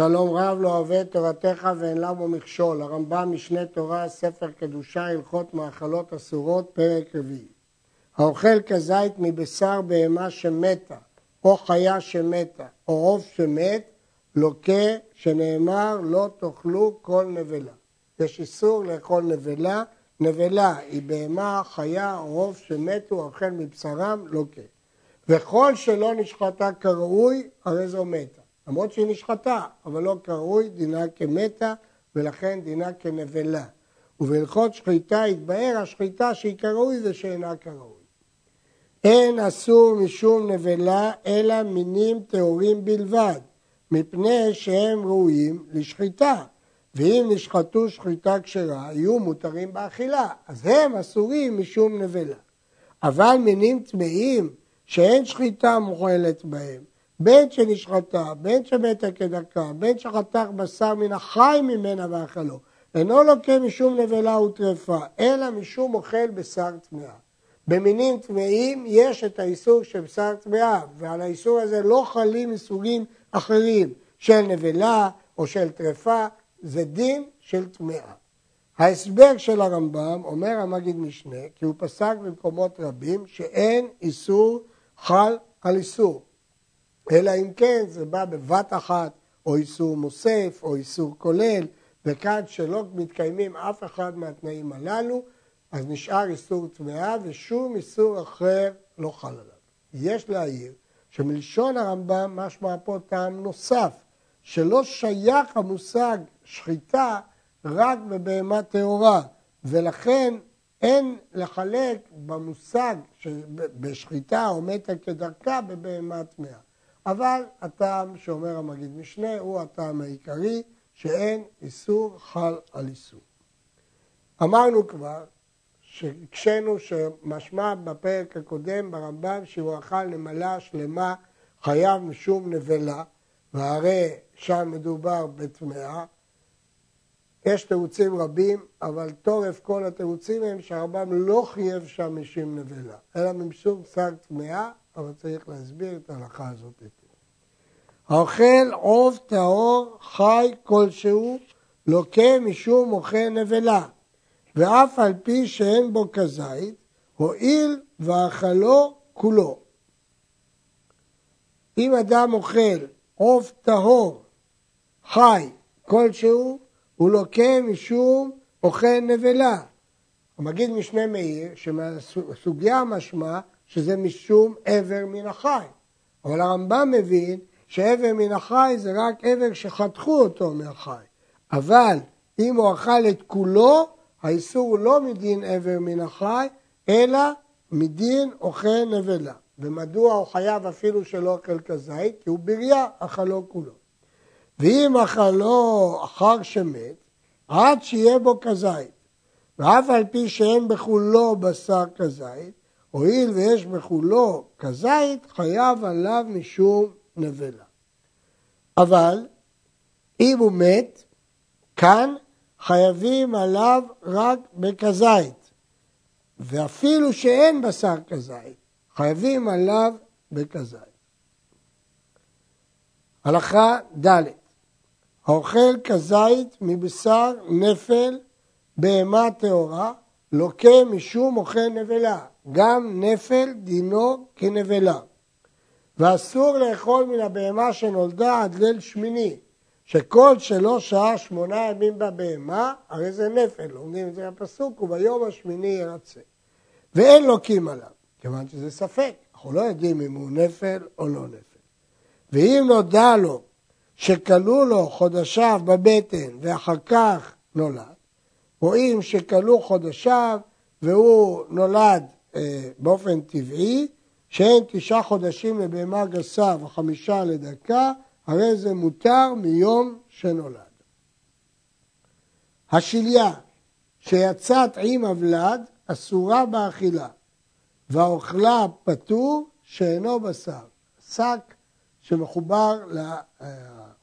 שלום רב לא אוהב את תורתך ואין למו מכשול. הרמב"ם משנה תורה, ספר קדושה, הלכות מאכלות אסורות, פרק רביעי. האוכל כזית מבשר בהמה שמתה, או חיה שמתה, או עוף שמת, לוקה שנאמר לא תאכלו כל נבלה. יש איסור לאכול נבלה, נבלה היא בהמה, חיה או עוף שמתו, אוכל מבשרם, לוקה. וכל שלא נשחטה כראוי, הרי זו מתה. למרות שהיא נשחטה, אבל לא כראוי, דינה כמתה, ולכן דינה כנבלה. ובהלכות שחיטה התבהר השחיטה שהיא כראוי ושאינה כראוי. אין אסור משום נבלה אלא מינים טהורים בלבד, מפני שהם ראויים לשחיטה. ואם נשחטו שחיטה כשרה, יהיו מותרים באכילה, אז הם אסורים משום נבלה. אבל מינים טמאים שאין שחיטה מוכלת בהם, בין שנשחטה, בין שמתה כדרכה, בין שחתך בשר מן החי ממנה ואכלו, אינו לוקה משום נבלה וטרפה, אלא משום אוכל בשר טמאה. במינים טמאים יש את האיסור של בשר טמאה, ועל האיסור הזה לא חלים איסורים אחרים של נבלה או של טרפה, זה דין של טמאה. ההסבר של הרמב"ם, אומר המגיד משנה, כי הוא פסק במקומות רבים שאין איסור חל על איסור. אלא אם כן זה בא בבת אחת, או איסור מוסף, או איסור כולל, וכאן שלא מתקיימים אף אחד מהתנאים הללו, אז נשאר איסור טמאה ושום איסור אחר לא חל עליו. יש להעיר שמלשון הרמב"ם משמע פה טעם נוסף, שלא שייך המושג שחיטה רק בבהמה טהורה, ולכן אין לחלק במושג בשחיטה או מתה כדרכה בבהמה טמאה. אבל הטעם שאומר המגיד משנה הוא הטעם העיקרי, שאין איסור חל על איסור. אמרנו כבר שהקשינו שמשמע בפרק הקודם ברמב"ם שהוא אכל נמלה שלמה חייב משום נבלה, והרי שם מדובר בטמאה. יש תירוצים רבים, אבל תורף כל התירוצים הם שהרמב"ם לא חייב שם משום נבלה, אלא משום שק טמאה, אבל צריך להסביר את ההלכה הזאת היטב. האוכל עוף טהור חי כלשהו לוקה משום אוכל נבלה, ואף על פי שאין בו כזית, הואיל ואכלו כולו. אם אדם אוכל עוף טהור חי כלשהו, הוא לוקה משום אוכל נבלה. המגיד משנה מאיר שמהסוגיה משמע שזה משום עבר מן החי. אבל הרמב"ם מבין שעבר מן החי זה רק עבר שחתכו אותו מהחי. אבל אם הוא אכל את כולו, האיסור הוא לא מדין עבר מן החי, אלא מדין אוכל נבלה. ומדוע הוא חייב אפילו שלא אוכל כזית? כי הוא בריה, אכלו כולו. ואם אכלו אחר שמת, עד שיהיה בו כזית, ואף על פי שאין בכולו בשר כזית, הואיל ויש בכולו כזית, חייב עליו משום נבלה. אבל אם הוא מת, כאן חייבים עליו רק בכזית, ואפילו שאין בשר כזית, חייבים עליו בכזית. הלכה ד' האוכל כזית מבשר נפל בהמה טהורה, לוקה משום אוכל נבלה. גם נפל דינו כנבלה. ואסור לאכול מן הבהמה שנולדה עד ליל שמיני, שכל שלא שעה שמונה ימים בבהמה, הרי זה נפל, לומדים את זה בפסוק, וביום השמיני ירצה. ואין לוקים עליו, כיוון שזה ספק, אנחנו לא יודעים אם הוא נפל או לא נפל. ואם נודע לו שכלו לו חודשיו בבטן ואחר כך נולד, רואים שכלו חודשיו והוא נולד אה, באופן טבעי, שאין תשעה חודשים לבהמה גסה וחמישה לדקה, הרי זה מותר מיום שנולד. השליה שיצאת עם הוולד אסורה באכילה, והאוכלה פטור שאינו בשר. שק שמחובר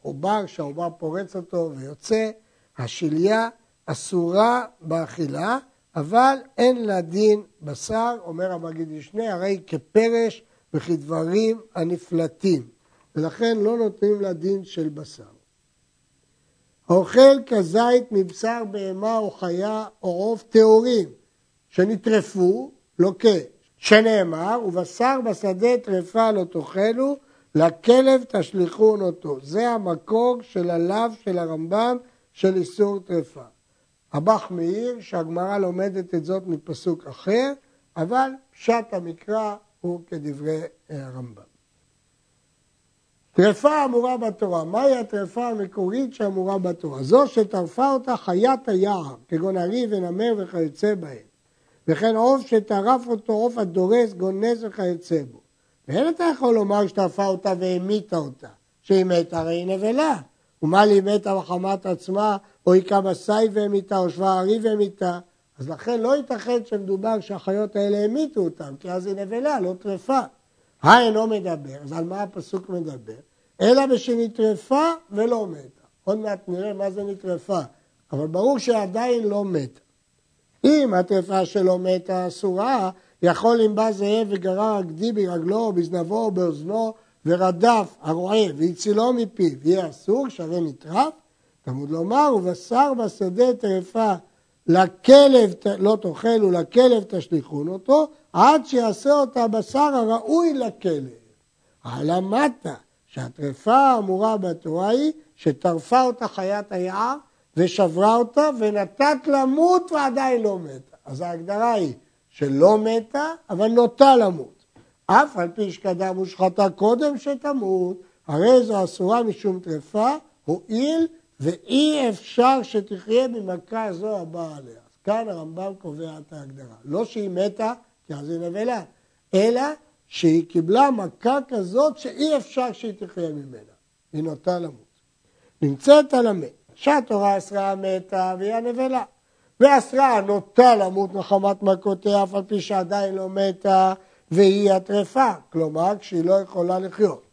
לעובר, שהעובר פורץ אותו ויוצא, השליה אסורה באכילה, אבל אין לה דין בשר, אומר המגיד משנה, הרי כפרש וכדברים הנפלטים, ולכן לא נותנים לה דין של בשר. האוכל כזית מבשר בהמה או חיה או עוף טהורים שנטרפו, לוקה, שנאמר, ובשר בשדה טרפה לא תאכלו, לכלב תשליכון אותו. זה המקור של הלאו של הרמב"ם של איסור טרפה. הבח מאיר שהגמרא לומדת את זאת מפסוק אחר, אבל פשט המקרא הוא כדברי הרמב"ם. טרפה אמורה בתורה, מהי הטרפה המקורית שאמורה בתורה? זו שטרפה אותה חיית היער, כגון ארי ונמר וכיוצא בהם. וכן עוף שטרף אותו עוף הדורס, גונז וכיוצא בו. ואין אתה יכול לומר שטרפה אותה והמיתה אותה, שהיא מתה הרי היא נבלה. ומה לי מתה בחמת עצמה, או היכה בסי והמיתה, או שווה ארי והמיתה. אז לכן לא ייתכן שמדובר שהחיות האלה המיתו אותם, כי אז היא נבלה, לא טרפה. האינו מדבר, אז על מה הפסוק מדבר? אלא בשנטרפה ולא מתה. עוד מעט נראה מה זה נטרפה, אבל ברור שעדיין לא מתה. אם הטרפה שלו מתה אסורה, יכול אם בא זאב וגרר הגדי ברגלו או בזנבו או באוזנו ורדף הרועה והצילו מפיו, יהיה אסור, שווה נטרף. תמוד לומר, ובשר בשדה טרפה לכלב לא תאכל ולכלב תשליכון אותו, עד שיעשה אותה בשר הראוי לכלב. העלמתה שהטרפה האמורה בתורה היא שטרפה אותה חיית היער ושברה אותה ונתת למות ועדיין לא מתה. אז ההגדרה היא שלא מתה, אבל נוטה למות. אף על פי שקדם הושחתה קודם שתמות, הרי זו אסורה משום טרפה, הואיל ואי אפשר שתחיה ממכה זו הבאה עליה. כאן הרמב"ם קובע את ההגדרה. לא שהיא מתה, כי אז היא נבלה, אלא שהיא קיבלה מכה כזאת שאי אפשר שהיא תחיה ממנה. היא נוטה למות. נמצאת על המת. שהתורה אסרה מתה והיא הנבלה. ואסרה נוטה למות מחמת מכותיה אף על פי שעדיין לא מתה והיא הטרפה, כלומר כשהיא לא יכולה לחיות.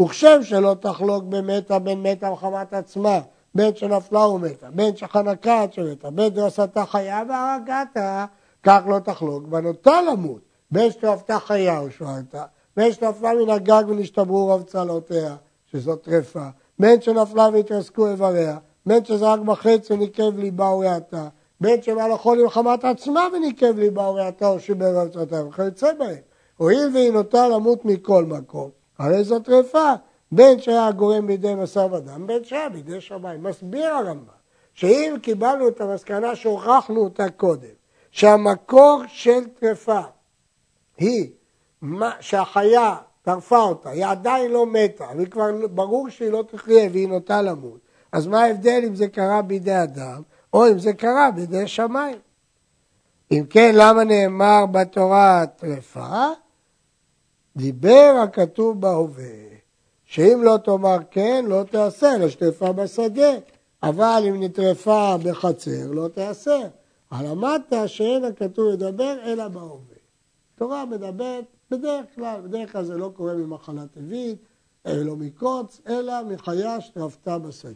וכשם שלא תחלוק במתה בין מתה מחמת עצמה, בין שנפלה ומתה, בין שחנקה עד שמתה, בין דרסתה חיה והרגתה, כך לא תחלוק בנוטה למות, בין שתרפתה חיה ושועתה, בין שנפלה מן הגג ונשתברו רוב צלעותיה, שזאת טרפה, בין שנפלה והתרסקו איבריה, בין שזרק בחץ וניקב ליבה וריאתה, בין שבא לחול מלחמת עצמה וניקב ליבה וריאתה או שיבר ארצתה וכיוצא בהם. הואיל והיא נוטה למות מכל מקום, הרי זאת טרפה, בין שהיה גורם בידי מסר ודם, בין שהיה בידי שמיים. מסביר הרמב"ם, שאם קיבלנו את המסקנה שהוכחנו אותה קודם, שהמקור של טרפה היא שהחיה טרפה אותה, היא עדיין לא מתה, והיא כבר ברור שהיא לא תחיה והיא נוטה למות, אז מה ההבדל אם זה קרה בידי אדם או אם זה קרה בידי שמיים? אם כן, למה נאמר בתורה טרפה? דיבר הכתוב בהווה, שאם לא תאמר כן, לא אלא שטרפה בשדה, אבל אם נטרפה בחצר, לא. על המטה שאין הכתוב לדבר אלא בהווה. תורה מדברת בדרך כלל, בדרך כלל זה לא קורה ממחלת אבית, לא מקוץ, אלא מחיה שטרפתה בשדה.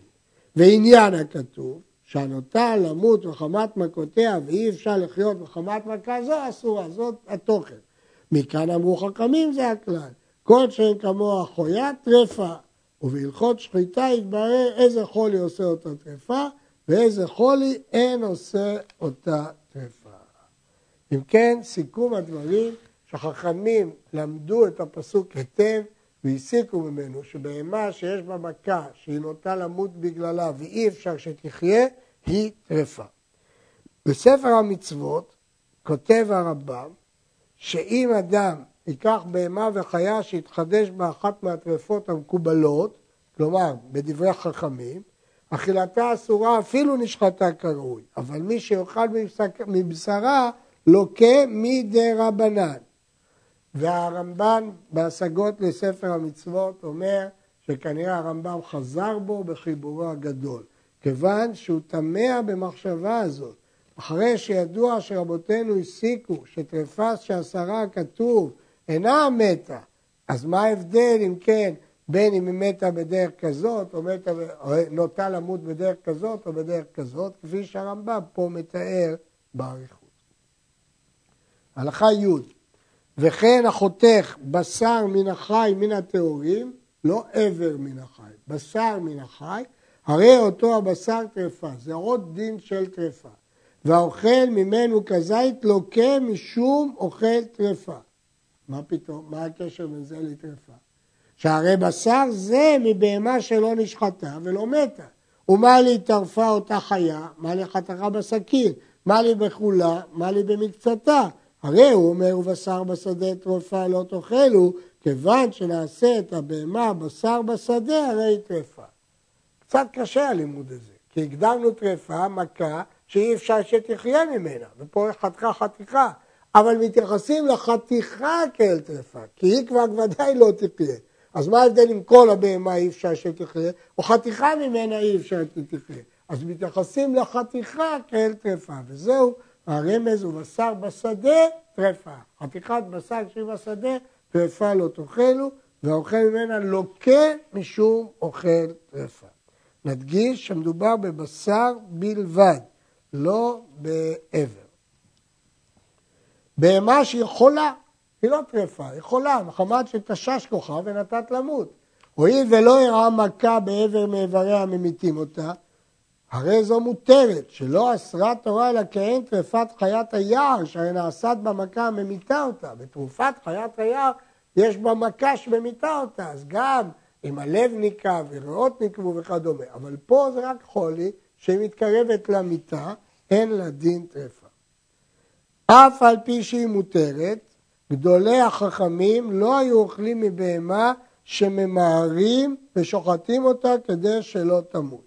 ועניין הכתוב, שהנוטה למות מחמת מכותיה ואי אפשר לחיות מחמת מכה זו אסורה, זאת התוכן. מכאן אמרו חכמים זה הכלל, כל שאין כמוה החויה טרפה, ובהלכות שחיטה יתברר איזה חולי עושה אותה טרפה ואיזה חולי אין עושה אותה טרפה. אם כן, סיכום הדברים, שחכמים למדו את הפסוק היטב והסיקו ממנו שבהמה שיש בה מכה שהיא נוטה למות בגללה ואי אפשר שתחיה, היא טרפה. בספר המצוות כותב הרמב"ם שאם אדם ייקח בהמה וחיה שיתחדש באחת מהטרפות המקובלות, כלומר בדברי חכמים, אכילתה אסורה אפילו נשחטה כראוי, אבל מי שיאכל מבשרה לוקה מדי רבנן. והרמב"ן בהשגות לספר המצוות אומר שכנראה הרמב"ם חזר בו בחיבורו הגדול, כיוון שהוא תמה במחשבה הזאת. אחרי שידוע שרבותינו הסיקו שטרפה שעשרה כתוב אינה מתה, אז מה ההבדל אם כן בין אם היא מתה בדרך כזאת או, מתה, או נוטה למות בדרך כזאת או בדרך כזאת, כפי שהרמב"ם פה מתאר באריכות. הלכה י' וכן החותך בשר מן החי מן הטהורים, לא עבר מן החי, בשר מן החי, הרי אותו הבשר טרפה, זה עוד דין של טרפה. והאוכל ממנו כזית לוקה משום אוכל טרפה. מה פתאום? מה הקשר בין זה לטרפה? שהרי בשר זה מבהמה שלא נשחטה ולא מתה. ומה לי טרפה אותה חיה? מה לי חתכה בסכין? מה לי בחולה? מה לי במקצתה? הרי הוא אומר, ובשר בשדה טרפה לא תאכלו, כיוון שנעשה את הבהמה בשר בשדה, הרי היא טרפה. קצת קשה הלימוד הזה, כי הגדרנו טרפה, מכה, שאי אפשר שתחיה ממנה, ופה חתיכה חתיכה, אבל מתייחסים לחתיכה כאל טרפה, כי היא כבר ודאי לא תחיה. אז מה ההבדל אם כל הבהמה אי אפשר שתחיה, או חתיכה ממנה אי אפשר שתחיה? אז מתייחסים לחתיכה כאל טרפה, וזהו הרמז הוא בשר בשדה, טרפה. חתיכת בשר שהיא בשדה, טרפה לא תאכלו, והאוכל ממנה לוקה משום אוכל טרפה. נדגיש שמדובר בבשר בלבד, בעבר. בהמה שהיא חולה, היא לא טרפה, היא חולה, מחמת שתשש כוחה ונתת למות. הואיל ולא הראה מכה בעבר מאיבריה ממיתים אותה, הרי זו מותרת, שלא אסרה תורה אלא כאין טרפת חיית היער, שהרי נעשת במכה ממיתה אותה. בתרופת חיית היער יש בה מכה שממיתה אותה, אז גם אם הלב ניקה וריאות נקבו וכדומה, אבל פה זה רק חולי שהיא מתקרבת למיטה, אין לה דין טרפה. אף על פי שהיא מותרת, גדולי החכמים לא היו אוכלים מבהמה שממהרים ושוחטים אותה כדי שלא תמות.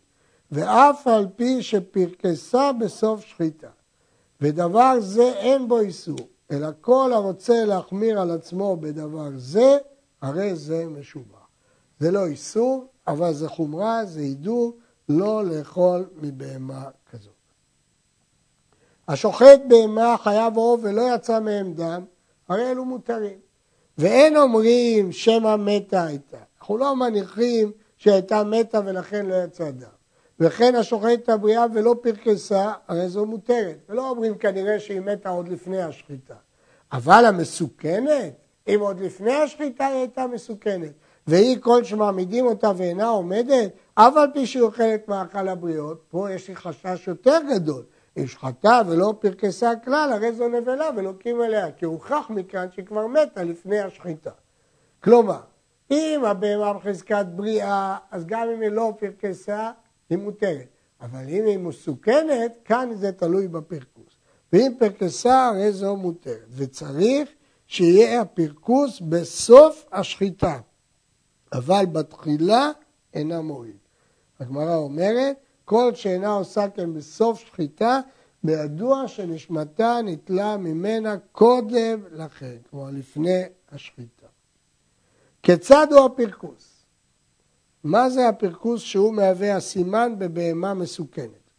ואף על פי שפרקסה בסוף שחיטה. ודבר זה אין בו איסור, אלא כל הרוצה להחמיר על עצמו בדבר זה, הרי זה משובח. זה לא איסור, אבל זה חומרה, זה הידור, לא לאכול מבהמה. השוחט בהמה חייב אור ולא יצא מהם דם, הרי אלו מותרים. ואין אומרים שמא מתה הייתה. אנחנו לא מניחים שהייתה מתה ולכן לא יצא דם. וכן השוחט את הבריאה ולא פרקסה, הרי זו מותרת. ולא אומרים כנראה שהיא מתה עוד לפני השחיטה. אבל המסוכנת, אם עוד לפני השחיטה היא הייתה מסוכנת, והיא כל שמעמידים אותה ואינה עומדת, אף על פי שהיא אוכלת מאכל הבריות, פה יש לי חשש יותר גדול. אם שחטה ולא פרקסה כלל, הרי זו נבלה ולוקים עליה, כי הוכח מכאן שהיא כבר מתה לפני השחיטה. כלומר, אם הבהמה בחזקת בריאה, אז גם אם היא לא פרקסה, היא מותרת. אבל אם היא מסוכנת, כאן זה תלוי בפרקוס. ואם פרקסה, הרי זו מותרת. וצריך שיהיה הפרקוס בסוף השחיטה. אבל בתחילה אינה מועיל. הגמרא אומרת, כל שאינה עושה כן בסוף שחיטה, בידוע שנשמתה נתלה ממנה קודם לכן, כלומר לפני השחיטה. כיצד הוא הפרקוס? מה זה הפרקוס שהוא מהווה הסימן בבהמה מסוכנת?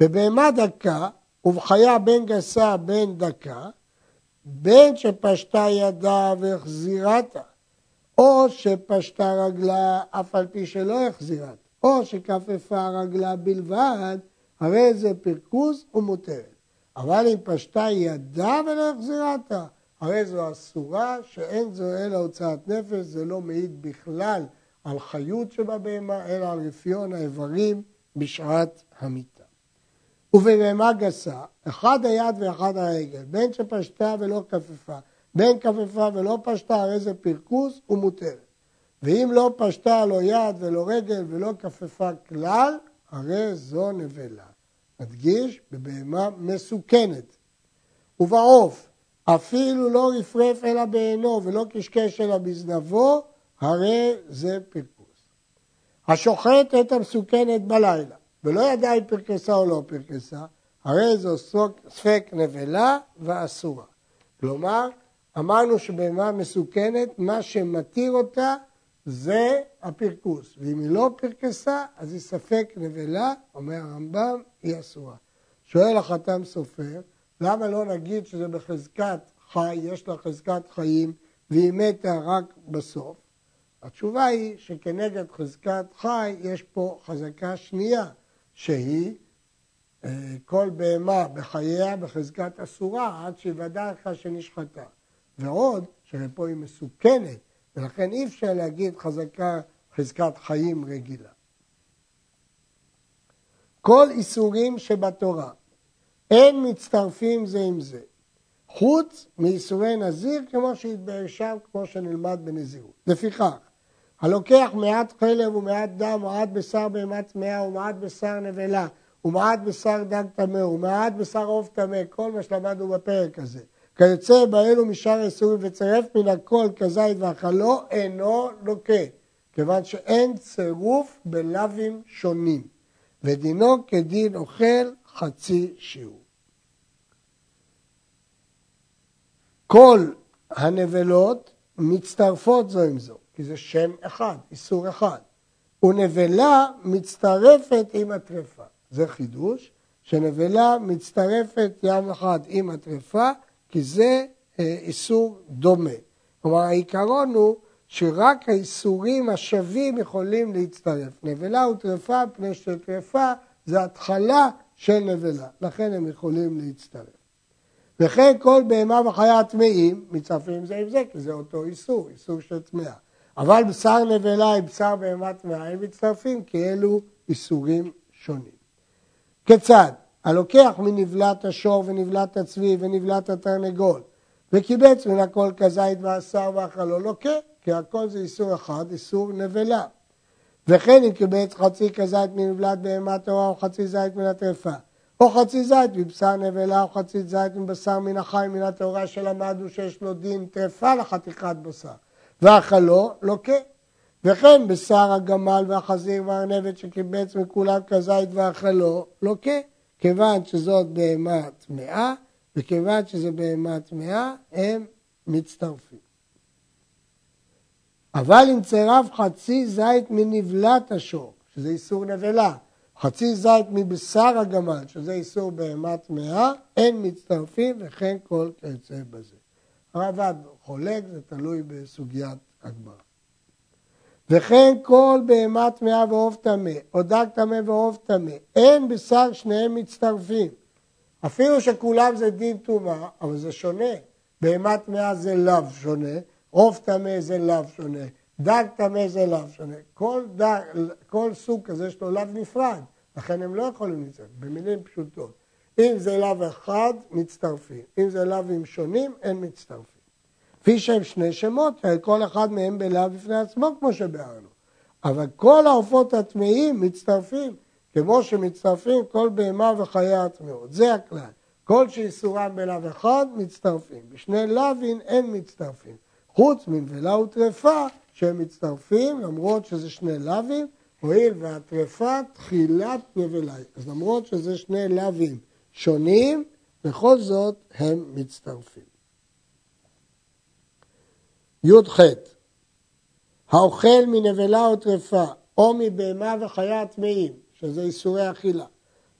בבהמה דקה ובחיה בין גסה בין דקה, בין שפשטה ידה והחזירתה, או שפשטה רגלה אף על פי שלא החזירת, או שכפפה רגלה בלבד, הרי זה פרקוס ומותרת. אבל אם פשטה ידה ולא החזירתה, הרי זו אסורה שאין זו אלא הוצאת נפש, זה לא מעיד בכלל על חיות שבבהמה, אלא על רפיון האיברים בשעת המיטה. ובבהמה גסה, אחד היד ואחד הרגל, בין שפשטה ולא כפפה, בין כפפה ולא פשטה, הרי זה פרקוס ומותרת. ואם לא פשטה לא יד ולא רגל ולא כפפה כלל, הרי זו נבלה. מדגיש, בבהמה מסוכנת. ובעוף, אפילו לא רפרף אלא בעינו ולא קשקש אלא בזנבו, הרי זה פרקוס. השוחט את המסוכנת בלילה, ולא ידע אם פרקסה או לא פרקסה, הרי זו ספק נבלה ואסורה. כלומר, אמרנו שבהמה מסוכנת, מה שמתיר אותה זה הפרקוס, ואם היא לא פרקסה, אז היא ספק נבלה, אומר הרמב"ם, היא אסורה. שואל החתם סופר, למה לא נגיד שזה בחזקת חי, יש לה חזקת חיים, והיא מתה רק בסוף? התשובה היא שכנגד חזקת חי יש פה חזקה שנייה, שהיא אה, כל בהמה בחייה בחזקת אסורה עד שיוודע לך שנשחטה. ועוד, שפה היא מסוכנת, ולכן אי אפשר להגיד חזקה חזקת חיים רגילה. כל איסורים שבתורה, אין מצטרפים זה עם זה, חוץ מאיסורי נזיר כמו שהתבאר שם, כמו שנלמד בנזירות. לפיכך, הלוקח מעט חלב ומעט דם, ומעט בשר בהמת טמאה, ומעט בשר נבלה, ומעט בשר דג טמא, ומעט בשר עוף טמא, כל מה שלמדנו בפרק הזה. כיוצא באלו משאר האיסורים וצרף מן הכל כזית ואכלו, אינו לוקה, כיוון שאין צירוף בלאווים שונים, ודינו כדין אוכל חצי שיעור. כל הנבלות מצטרפות זו עם זו, כי זה שם אחד, איסור אחד. ונבלה מצטרפת עם הטרפה. זה חידוש, שנבלה מצטרפת יום אחד עם הטרפה, כי זה אה, איסור דומה. כלומר, העיקרון הוא שרק האיסורים השווים יכולים להצטרף. נבלה וטרפה, פני שטרפה זה התחלה של נבלה, לכן הם יכולים להצטרף. וכן כל בהמה וחיה טמאים מצטרפים זה עם זה, כי זה אותו איסור, איסור של טמאה. אבל בשר נבלה עם בשר בהמה טמאה הם מצטרפים כי אלו איסורים שונים. כיצד? הלוקח מנבלת השור ונבלת הצבי ונבלת התרנגול וקיבץ מן הכל כזית והשר ואכלו לוקה, כי הכל זה איסור אחד, איסור נבלה. וכן אם קיבץ חצי כזית מנבלת בהמה טהורה או חצי זית מן הטרפה או חצי זית מבשר נבלה או חצי זית מבשר מן החי מן הטהורה שלמדנו שיש לו דין טרפה לחתיכת בשר ואכלו לוקה. וכן בשר הגמל והחזיר והארנבת שקיבץ מכולם כזית ואכלו לוקה. כיוון שזאת בהמה טמאה וכיוון שזה בהמה טמאה הם מצטרפים. אבל אם צירף חצי זית מנבלת השור, שזה איסור נבלה, חצי זית מבשר הגמל, שזה איסור בהמה טמאה, אין מצטרפים וכן כל כיוצא בזה. הרב"ד חולק, זה תלוי בסוגיית הגמרא. וכן כל בהמה טמאה ועוף טמא, או דג טמא ועוף טמא, אין בשר שניהם מצטרפים. אפילו שכולם זה דין טומאה, אבל זה שונה. בהמה טמאה זה לאו שונה, עוף טמא זה לאו שונה, דג טמא זה לאו שונה. כל, דג, כל סוג כזה יש לו לאו נפרד, לכן הם לא יכולים לצאת, במילים פשוטות. אם זה לאו אחד, מצטרפים. אם זה לאווים שונים, אין מצטרפים. כפי שהם שני שמות, כל אחד מהם בלאו בפני עצמו, כמו שביארנו. אבל כל העופות הטמאים מצטרפים, כמו שמצטרפים כל בהמה וחיי הטמאות. זה הכלל. כל שאיסורם בלאו אחד, מצטרפים. בשני לאווין אין מצטרפים. חוץ מנבלה וטרפה, שהם מצטרפים, למרות שזה שני לאווים, הואיל והטרפה תחילת נבלה. אז למרות שזה שני לאווים שונים, בכל זאת הם מצטרפים. י"ח האוכל מנבלה או טרפה או מבהמה וחיה טמאים, שזה איסורי אכילה,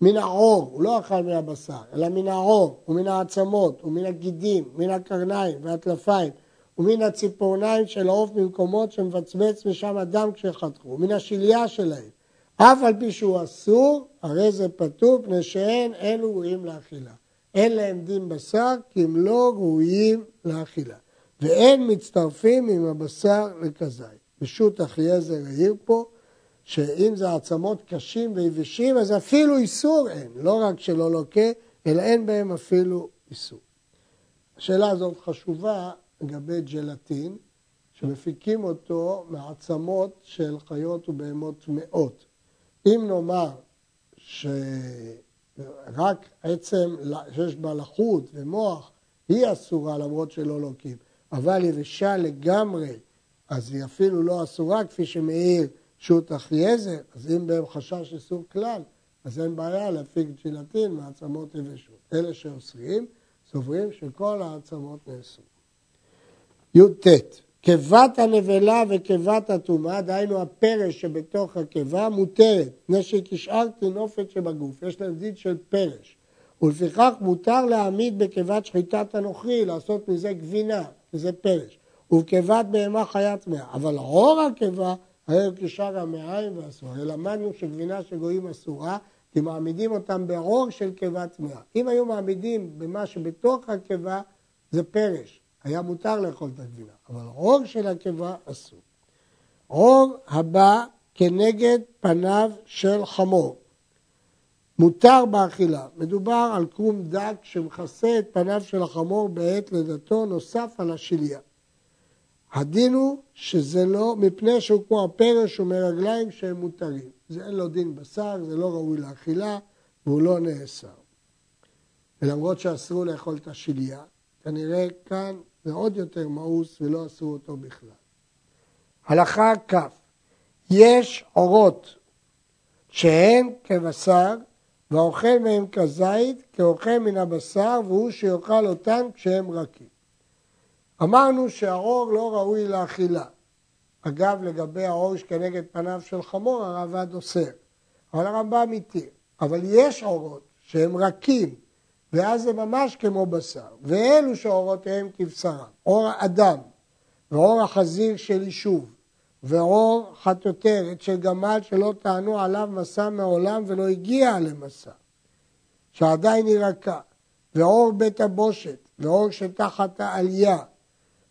מן העור, הוא לא אכל מהבשר, אלא מן העור ומן העצמות ומן הגידים, מן הקרניים והטלפיים ומן הציפורניים של העוף במקומות שמבצבץ משם הדם כשחתכו, מן השליה שלהם. אף על פי שהוא אסור, הרי זה פטור, פני שאין אלו ראויים לאכילה. אין להם דין בשר, כי הם לא ראויים לאכילה. ואין מצטרפים עם הבשר לכזית. פשוט אחיעזר העיר פה, שאם זה עצמות קשים ויבשים, אז אפילו איסור אין. לא רק שלא לוקה, אלא אין בהם אפילו איסור. השאלה הזאת חשובה לגבי ג'לטין, שמפיקים אותו מעצמות של חיות ובהמות טמאות. אם נאמר שרק עצם שיש בה לחות ומוח, היא אסורה למרות שלא לוקים, אבל יבשה לגמרי, אז היא אפילו לא אסורה, כפי שמעיר שות אחייזר, אז אם בהם חשש איסור כלל, אז אין בעיה להפיק ג'ילטין מעצמות יבשות. אלה שאוסרים, סוברים שכל העצמות נאסרו. י"ט קיבת הנבלה וקיבת הטומאה, דהיינו הפרש שבתוך הקיבה, מותרת, מפני שהיא כשאר טינופת שבגוף, יש לה דין של פרש. ולפיכך מותר להעמיד בקיבת שחיטת הנוכרי, לעשות מזה גבינה, שזה פרש. ובקיבת בהמה חיה טמאה. אבל עור הקיבה, הרי הוא כשאר המעיים ואסור. למדנו שגבינה של גויים אסורה, כי מעמידים אותם בעור של קיבה טמאה. אם היו מעמידים במה שבתוך הקיבה, זה פרש. היה מותר לאכול את הגבינה, אבל עור של הקיבה אסור. עור הבא כנגד פניו של חמור. מותר באכילה. מדובר על קרום דק שמכסה את פניו של החמור בעת לידתו, נוסף על השליה. הדין הוא שזה לא, מפני שהוא כמו הפרש ומרגליים שהם מותרים. זה אין לו דין בשר, זה לא ראוי לאכילה והוא לא נאסר. ולמרות שאסרו לאכול את השליה, כנראה כאן זה עוד יותר מאוס ולא אסרו אותו בכלל. הלכה כ' יש עורות שהן כבשר והאוכל מהם כזית כאוכל מן הבשר והוא שיאכל אותן כשהם רכים. אמרנו שהעור לא ראוי לאכילה. אגב, לגבי העור שכנגד פניו של חמור, הרעב"ד אוסר. אבל הרמב"ם מתיר. אבל יש עורות שהם רכים, ואז זה ממש כמו בשר. ואלו שעורותיהם כבשרם. עור האדם, ועור החזיר של יישוב, ועור חטוטרת של גמל שלא טענו עליו מסע מעולם ולא הגיע למסע, שעדיין היא רכה, ועור בית הבושת, ועור שתחת העלייה,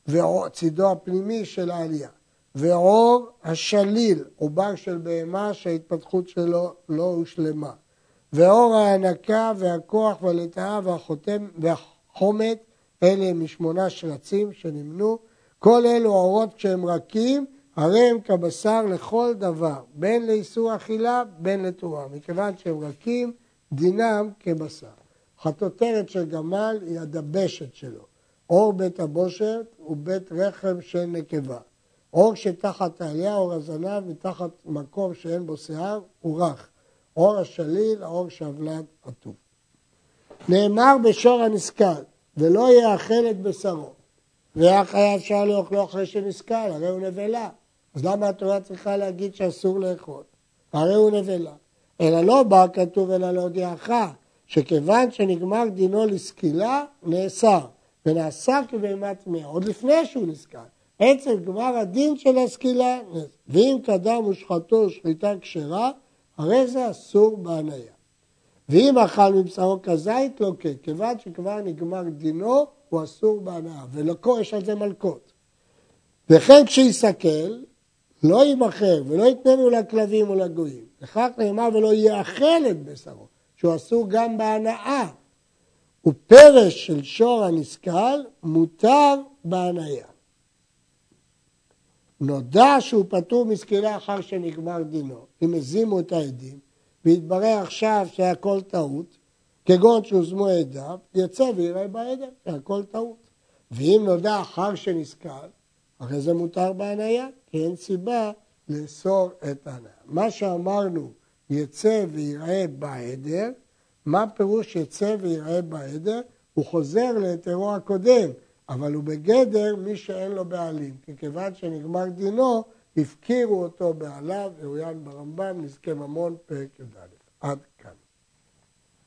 וצידו הפנימי של העלייה, ועור השליל, עובר של בהמה שההתפתחות שלו לא הושלמה, ועור ההנקה והכוח והלטאה והחותם והחומת, אלה משמונה שרצים שנמנו, כל אלו עורות כשהם רכים, הרי הם כבשר לכל דבר, בין לאיסור אכילה, בין לתרועה. מכיוון שהם רכים, דינם כבשר. חטוטרת של גמל היא הדבשת שלו. אור בית הבושת הוא בית רחם של נקבה. אור שתחת העלייה, אור הזנב, מתחת מקום שאין בו שיער, הוא רך. אור השליל, האור שהבלד עטוב. נאמר בשור הנסכל, ולא יאכל את בשרו. ואיך היה אפשר לאכלו אחרי שנסכל, הרי הוא נבלה. אז למה התורה צריכה להגיד שאסור לאכול? הרי הוא נבלה. אלא לא בא כתוב אלא להודיעך, שכיוון שנגמר דינו לסקילה, נאסר. ונעשה כבהמה טמאה, עוד לפני שהוא נזכר. עצם גמר הדין של הסקילה, ואם קדם ושחטו שחיטה כשרה, הרי זה אסור בהניה. ואם אכל מבשרו כזית, לא כן. כיוון שכבר נגמר דינו, הוא אסור בהנאה. ולקו יש על זה מלקות. וכן כשיסכל, לא יימכר ולא יתננו לכלבים ולגויים. לכך נאמר ולא יאכל את בשרו, שהוא אסור גם בהנאה. ופרש של שור הנסכל מותר בהניה. נודע שהוא פטור מסקילה אחר שנגמר דינו, אם הזימו את העדים, והתברר עכשיו שהכל טעות, כגון שהוזמו עדיו, יצא ויראה בעדם שהכל טעות. ואם נודע אחר שנסכל, הרי זה מותר בהניה, כי אין סיבה לאסור את ההניה. מה שאמרנו, יצא ויראה בעדר, מה פירוש יצא ויראה בעדר? הוא חוזר להיתרו הקודם, אבל הוא בגדר מי שאין לו בעלים, כי כיוון שנגמר דינו, הפקירו אותו בעליו, אוריין ברמב"ם, נזקי ממון, פרק י"א. עד כאן.